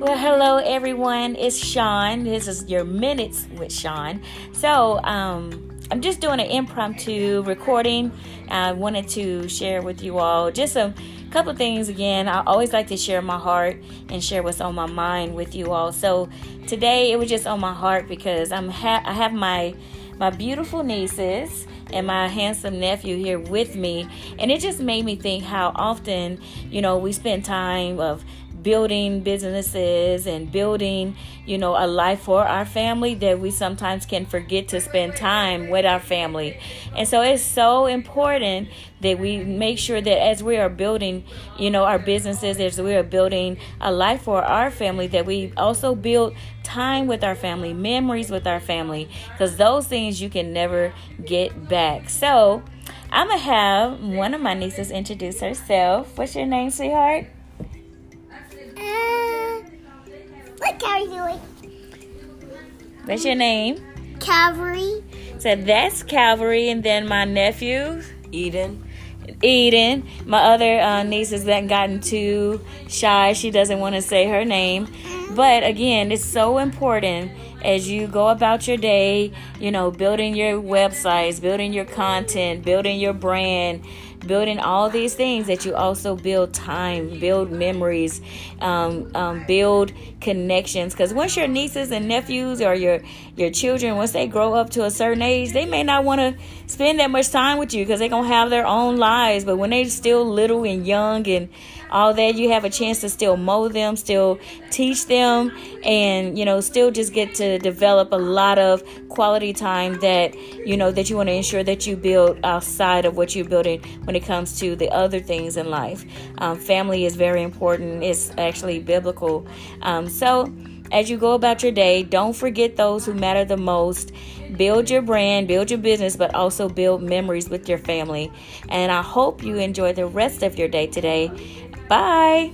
Well, hello everyone. It's Sean. This is your minutes with Sean. So, um, I'm just doing an impromptu recording. I wanted to share with you all just a couple things again. I always like to share my heart and share what's on my mind with you all. So today it was just on my heart because I'm ha- I have my my beautiful nieces and my handsome nephew here with me and it just made me think how often you know we spend time of building businesses and building, you know, a life for our family that we sometimes can forget to spend time with our family. And so it's so important that we make sure that as we are building, you know, our businesses, as we are building a life for our family, that we also build time with our family, memories with our family, because those things you can never get back. So, I'm gonna have one of my nieces introduce herself. What's your name, sweetheart? Calvary doing? What's your name? Calvary. So that's Calvary, and then my nephew, Eden. Eden. My other uh, niece has not gotten too shy. She doesn't want to say her name. But again, it's so important as you go about your day, you know, building your websites, building your content, building your brand, building all these things that you also build time, build memories, um, um, build connections. Because once your nieces and nephews or your your children, once they grow up to a certain age, they may not want to spend that much time with you because they're gonna have their own lives. But when they're still little and young and all that, you have a chance to still mold them, still teach them, and you know, still just get to develop a lot of quality time that you know that you want to ensure that you build outside of what you're building when it comes to the other things in life. Um, family is very important. It's actually biblical. Um, so as you go about your day, don't forget those who matter the most. Build your brand, build your business, but also build memories with your family. And I hope you enjoy the rest of your day today. Bye.